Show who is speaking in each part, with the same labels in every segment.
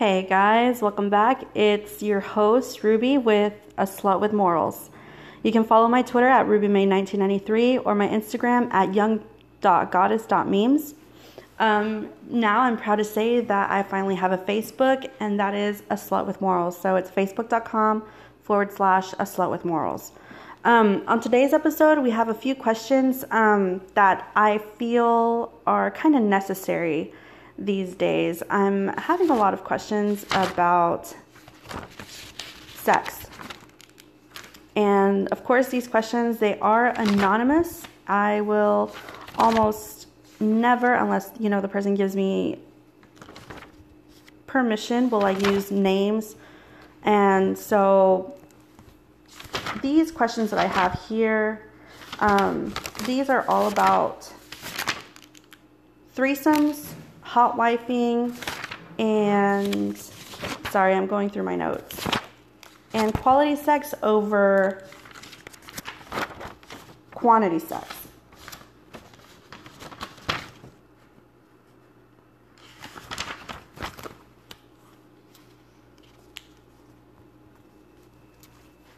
Speaker 1: Hey guys, welcome back. It's your host, Ruby, with A Slut with Morals. You can follow my Twitter at RubyMay1993 or my Instagram at young.goddess.memes. Um, now I'm proud to say that I finally have a Facebook, and that is A Slut with Morals. So it's facebook.com forward slash A Slut with Morals. Um, on today's episode, we have a few questions um, that I feel are kind of necessary these days. I'm having a lot of questions about sex. And of course, these questions they are anonymous. I will almost never unless, you know, the person gives me permission will I use names. And so these questions that I have here um, these are all about threesomes hot wifing, and sorry, I'm going through my notes. And quality sex over quantity sex.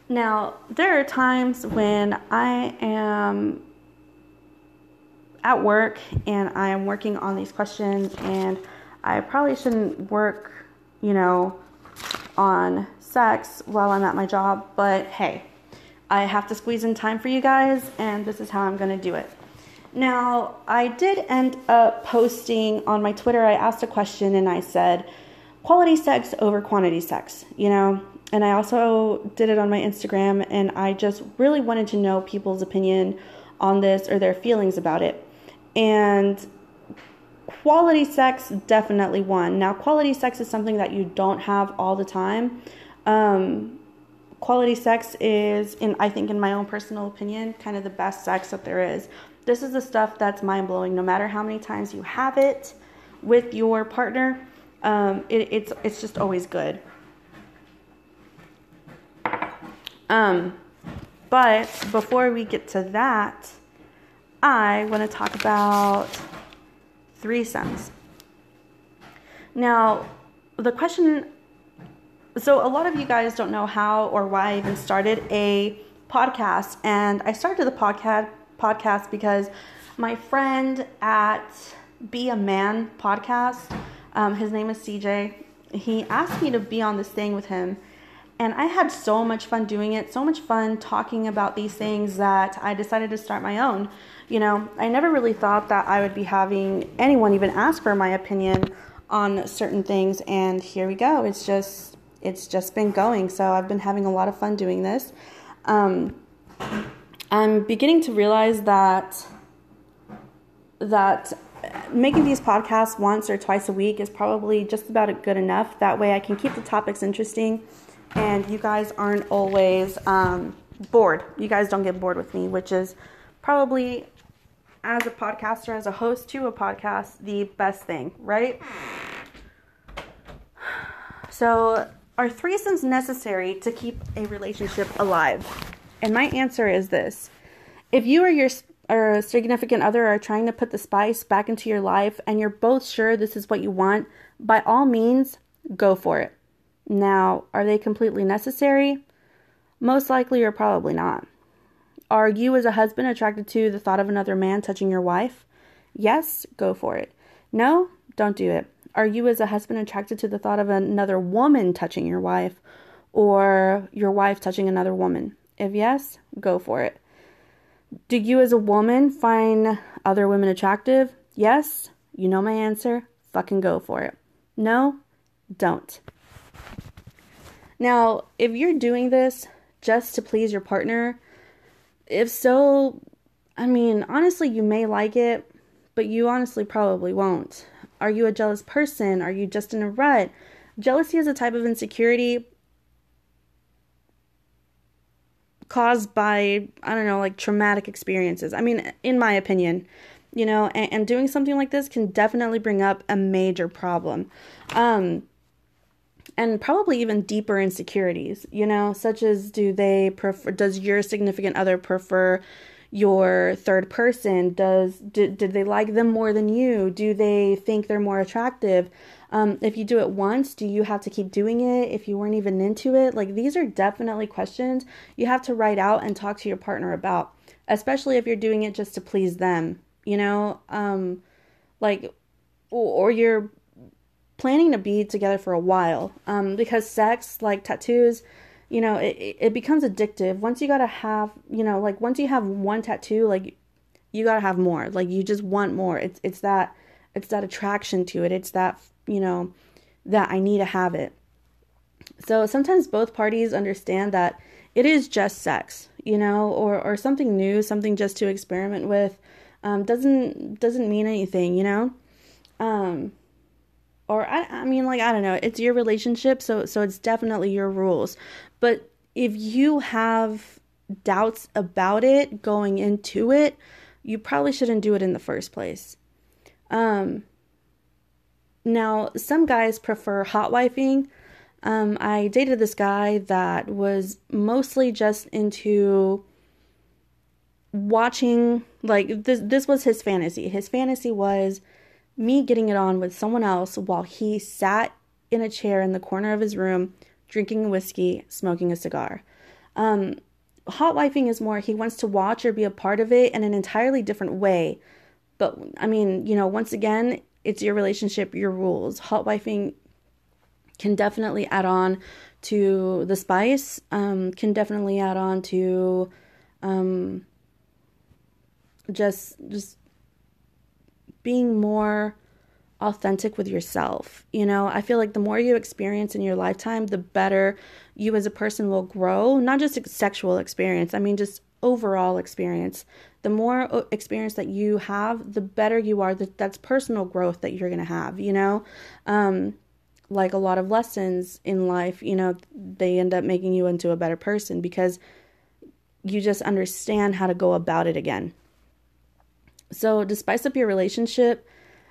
Speaker 1: Now, there are times when I am at work and I am working on these questions and I probably shouldn't work, you know, on sex while I'm at my job, but hey, I have to squeeze in time for you guys and this is how I'm going to do it. Now, I did end up posting on my Twitter, I asked a question and I said, quality sex over quantity sex, you know? And I also did it on my Instagram and I just really wanted to know people's opinion on this or their feelings about it. And quality sex definitely one. Now, quality sex is something that you don't have all the time. Um, quality sex is, in I think, in my own personal opinion, kind of the best sex that there is. This is the stuff that's mind blowing. No matter how many times you have it with your partner, um, it, it's it's just always good. Um, but before we get to that, I want to talk about threesomes. Now, the question so a lot of you guys don't know how or why I even started a podcast and I started the podcast podcast because my friend at Be a Man podcast, um, his name is CJ, he asked me to be on this thing with him and I had so much fun doing it, so much fun talking about these things that I decided to start my own. You know, I never really thought that I would be having anyone even ask for my opinion on certain things and here we go. It's just it's just been going. So I've been having a lot of fun doing this. Um, I'm beginning to realize that that making these podcasts once or twice a week is probably just about good enough. That way I can keep the topics interesting and you guys aren't always um, bored. You guys don't get bored with me, which is probably as a podcaster, as a host to a podcast, the best thing, right? So, are threesomes necessary to keep a relationship alive? And my answer is this if you or your or significant other are trying to put the spice back into your life and you're both sure this is what you want, by all means, go for it. Now, are they completely necessary? Most likely or probably not. Are you, as a husband, attracted to the thought of another man touching your wife? Yes, go for it. No, don't do it. Are you, as a husband, attracted to the thought of another woman touching your wife or your wife touching another woman? If yes, go for it. Do you, as a woman, find other women attractive? Yes, you know my answer. Fucking go for it. No, don't. Now, if you're doing this just to please your partner, if so, I mean, honestly, you may like it, but you honestly probably won't. Are you a jealous person? Are you just in a rut? Jealousy is a type of insecurity caused by, I don't know, like traumatic experiences. I mean, in my opinion, you know, and, and doing something like this can definitely bring up a major problem. Um, and probably even deeper insecurities, you know, such as do they prefer, does your significant other prefer your third person? Does, did, did they like them more than you? Do they think they're more attractive? Um, if you do it once, do you have to keep doing it if you weren't even into it? Like, these are definitely questions you have to write out and talk to your partner about, especially if you're doing it just to please them, you know? Um, like, or you're planning to be together for a while um, because sex, like tattoos, you know, it, it becomes addictive. Once you gotta have, you know, like once you have one tattoo, like you gotta have more. Like you just want more. It's it's that it's that attraction to it. It's that you know, that I need to have it. So sometimes both parties understand that it is just sex, you know, or, or something new, something just to experiment with. Um, doesn't doesn't mean anything, you know. Um, or I, I mean, like I don't know, it's your relationship, so so it's definitely your rules. But if you have doubts about it going into it, you probably shouldn't do it in the first place. Um, now, some guys prefer hot wifing. Um, I dated this guy that was mostly just into watching, like, this, this was his fantasy. His fantasy was me getting it on with someone else while he sat in a chair in the corner of his room, drinking whiskey, smoking a cigar. Um, hot wifing is more he wants to watch or be a part of it in an entirely different way. But I mean, you know, once again, it's your relationship, your rules. Hot wifing can definitely add on to the spice, um, can definitely add on to um, just just being more authentic with yourself. You know, I feel like the more you experience in your lifetime, the better you as a person will grow. Not just sexual experience, I mean, just overall experience the more uh, experience that you have, the better you are. That's personal growth that you're going to have, you know? Um, like a lot of lessons in life, you know, they end up making you into a better person because you just understand how to go about it again. So, to spice up your relationship,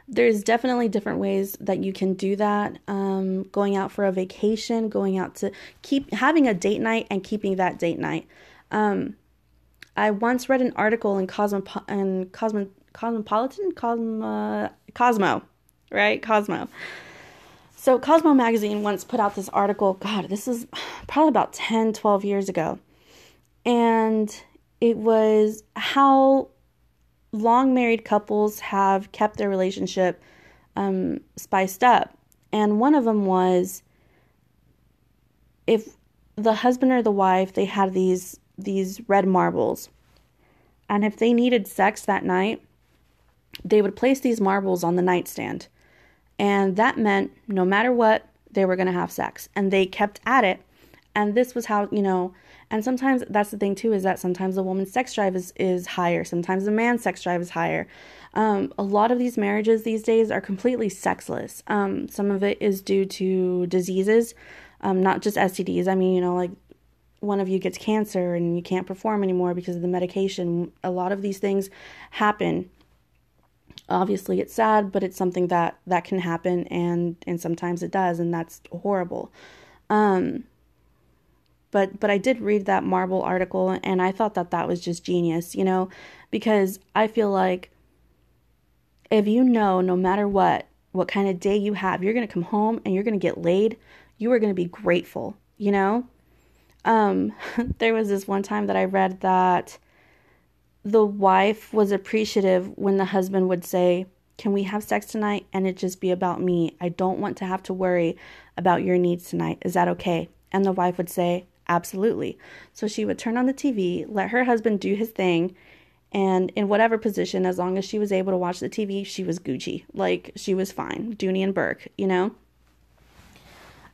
Speaker 1: there's definitely different ways that you can do that. Um, going out for a vacation, going out to keep having a date night and keeping that date night. Um, I once read an article in Cosmo in Cosmo Cosmopolitan Cosmo Cosmo, right? Cosmo. So Cosmo magazine once put out this article, god, this is probably about 10, 12 years ago. And it was how long married couples have kept their relationship um, spiced up. And one of them was if the husband or the wife they had these these red marbles. And if they needed sex that night, they would place these marbles on the nightstand. And that meant no matter what, they were going to have sex. And they kept at it. And this was how, you know, and sometimes that's the thing too is that sometimes the woman's sex drive is, is higher, sometimes the man's sex drive is higher. Um, a lot of these marriages these days are completely sexless. Um, some of it is due to diseases, um, not just STDs. I mean, you know, like one of you gets cancer and you can't perform anymore because of the medication. A lot of these things happen. Obviously, it's sad, but it's something that that can happen, and and sometimes it does, and that's horrible. Um, but but I did read that Marble article, and I thought that that was just genius, you know, because I feel like if you know, no matter what, what kind of day you have, you're gonna come home and you're gonna get laid. You are gonna be grateful, you know um, there was this one time that I read that the wife was appreciative when the husband would say, Can we have sex tonight? And it just be about me. I don't want to have to worry about your needs tonight. Is that okay? And the wife would say, Absolutely. So she would turn on the TV, let her husband do his thing, and in whatever position, as long as she was able to watch the TV, she was Gucci. Like she was fine. Dooney and Bourke, you know?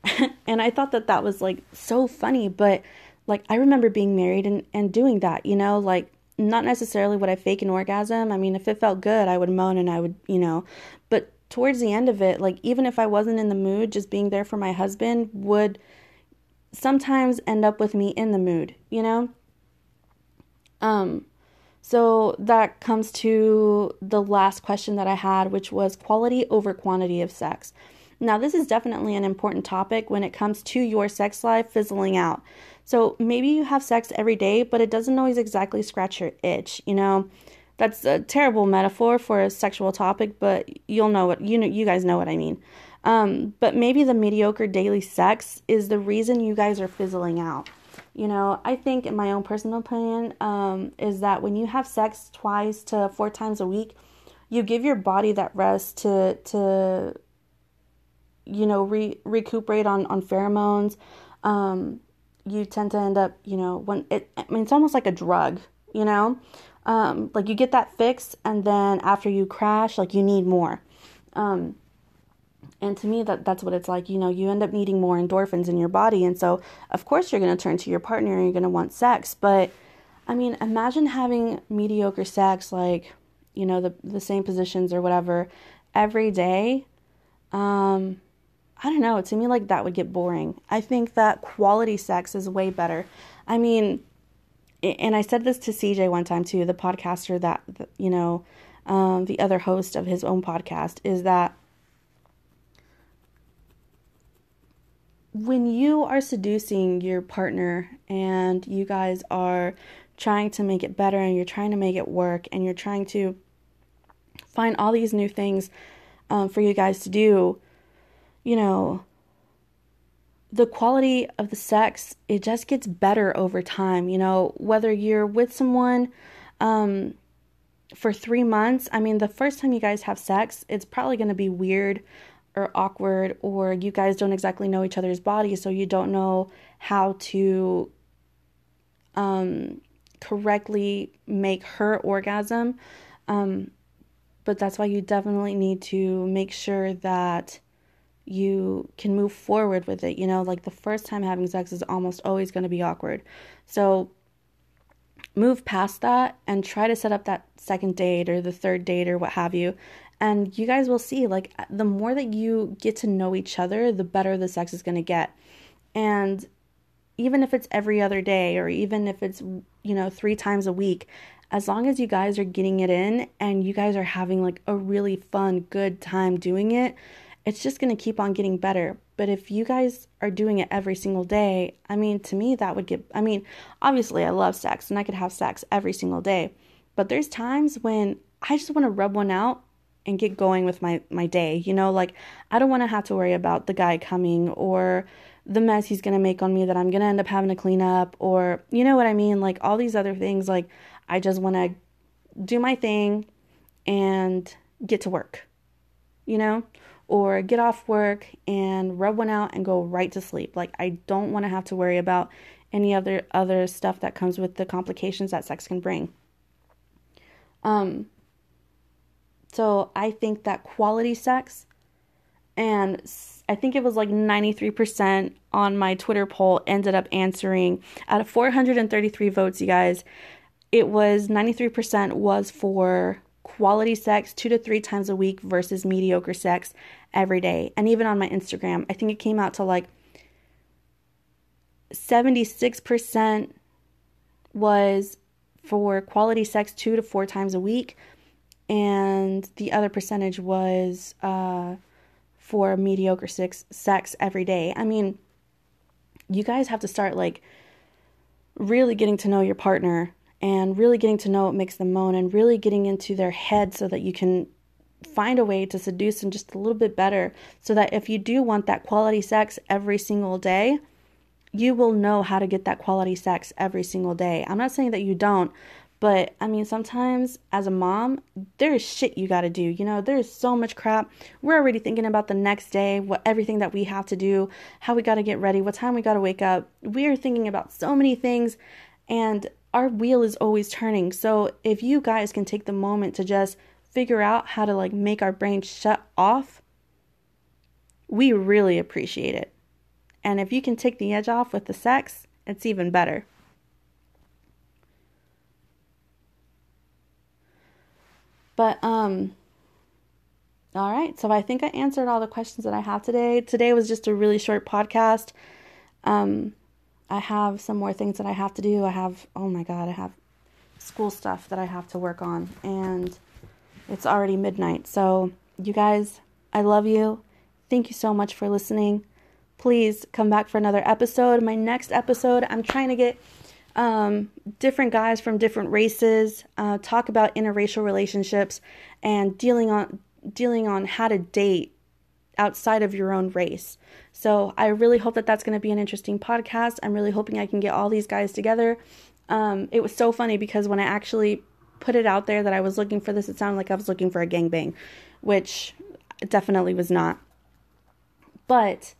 Speaker 1: and I thought that that was like so funny, but like I remember being married and and doing that, you know, like not necessarily would I fake an orgasm. I mean, if it felt good, I would moan and I would, you know, but towards the end of it, like even if I wasn't in the mood, just being there for my husband would sometimes end up with me in the mood, you know? Um so that comes to the last question that I had, which was quality over quantity of sex. Now, this is definitely an important topic when it comes to your sex life fizzling out. So maybe you have sex every day, but it doesn't always exactly scratch your itch, you know? That's a terrible metaphor for a sexual topic, but you'll know what you know you guys know what I mean. Um, but maybe the mediocre daily sex is the reason you guys are fizzling out. You know, I think, in my own personal opinion, um, is that when you have sex twice to four times a week, you give your body that rest to to you know re- recuperate on on pheromones. Um, you tend to end up, you know, when it. I mean, it's almost like a drug. You know, um, like you get that fix, and then after you crash, like you need more. Um, and to me, that that's what it's like. You know, you end up needing more endorphins in your body, and so of course you're going to turn to your partner and you're going to want sex. But I mean, imagine having mediocre sex, like you know, the the same positions or whatever, every day. Um, I don't know. To me, like that would get boring. I think that quality sex is way better. I mean, and I said this to CJ one time too, the podcaster that you know, um, the other host of his own podcast, is that when you are seducing your partner and you guys are trying to make it better and you're trying to make it work and you're trying to find all these new things um, for you guys to do, you know, the quality of the sex, it just gets better over time. You know, whether you're with someone um, for three months, I mean, the first time you guys have sex, it's probably going to be weird or awkward or you guys don't exactly know each other's bodies so you don't know how to um, correctly make her orgasm. Um, but that's why you definitely need to make sure that you can move forward with it you know? Like the first time having sex is almost always going to be awkward. So move past that and try to set up that second date or the third date or what have you and you guys will see, like, the more that you get to know each other, the better the sex is going to get. And even if it's every other day or even if it's, you know, three times a week, as long as you guys are getting it in and you guys are having like a really fun, good time doing it, it's just going to keep on getting better. But if you guys are doing it every single day, I mean, to me, that would get, I mean, obviously, I love sex and I could have sex every single day. But there's times when I just want to rub one out and get going with my my day. You know, like I don't want to have to worry about the guy coming or the mess he's going to make on me that I'm going to end up having to clean up or you know what I mean, like all these other things like I just want to do my thing and get to work. You know? Or get off work and rub one out and go right to sleep. Like I don't want to have to worry about any other other stuff that comes with the complications that sex can bring. Um so I think that quality sex, and I think it was like 93% on my Twitter poll ended up answering out of 433 votes, you guys. It was 93% was for quality sex two to three times a week versus mediocre sex every day. And even on my Instagram, I think it came out to like 76% was for quality sex two to four times a week and the other percentage was uh, for mediocre sex, sex every day. I mean, you guys have to start like really getting to know your partner and really getting to know what makes them moan and really getting into their head so that you can find a way to seduce them just a little bit better so that if you do want that quality sex every single day, you will know how to get that quality sex every single day. I'm not saying that you don't, but I mean, sometimes as a mom, there's shit you gotta do. You know, there's so much crap. We're already thinking about the next day, what everything that we have to do, how we gotta get ready, what time we gotta wake up. We are thinking about so many things, and our wheel is always turning. So if you guys can take the moment to just figure out how to like make our brain shut off, we really appreciate it. And if you can take the edge off with the sex, it's even better. But um All right, so I think I answered all the questions that I have today. Today was just a really short podcast. Um, I have some more things that I have to do. I have, oh my God, I have school stuff that I have to work on, and it's already midnight. So, you guys, I love you. Thank you so much for listening. Please come back for another episode. My next episode, I'm trying to get um, different guys from different races uh, talk about interracial relationships and dealing on dealing on how to date outside of your own race. So I really hope that that's going to be an interesting podcast. I'm really hoping I can get all these guys together. Um, it was so funny because when I actually put it out there that I was looking for this, it sounded like I was looking for a gangbang, which definitely was not. But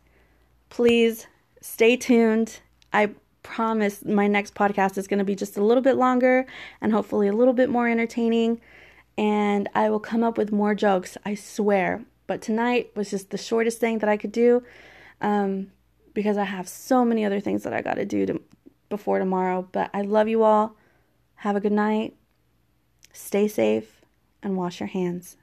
Speaker 1: please stay tuned. I promise my next podcast is going to be just a little bit longer and hopefully a little bit more entertaining. And I will come up with more jokes, I swear. But tonight was just the shortest thing that I could do um, because I have so many other things that I got to do before tomorrow. But I love you all. Have a good night. Stay safe and wash your hands.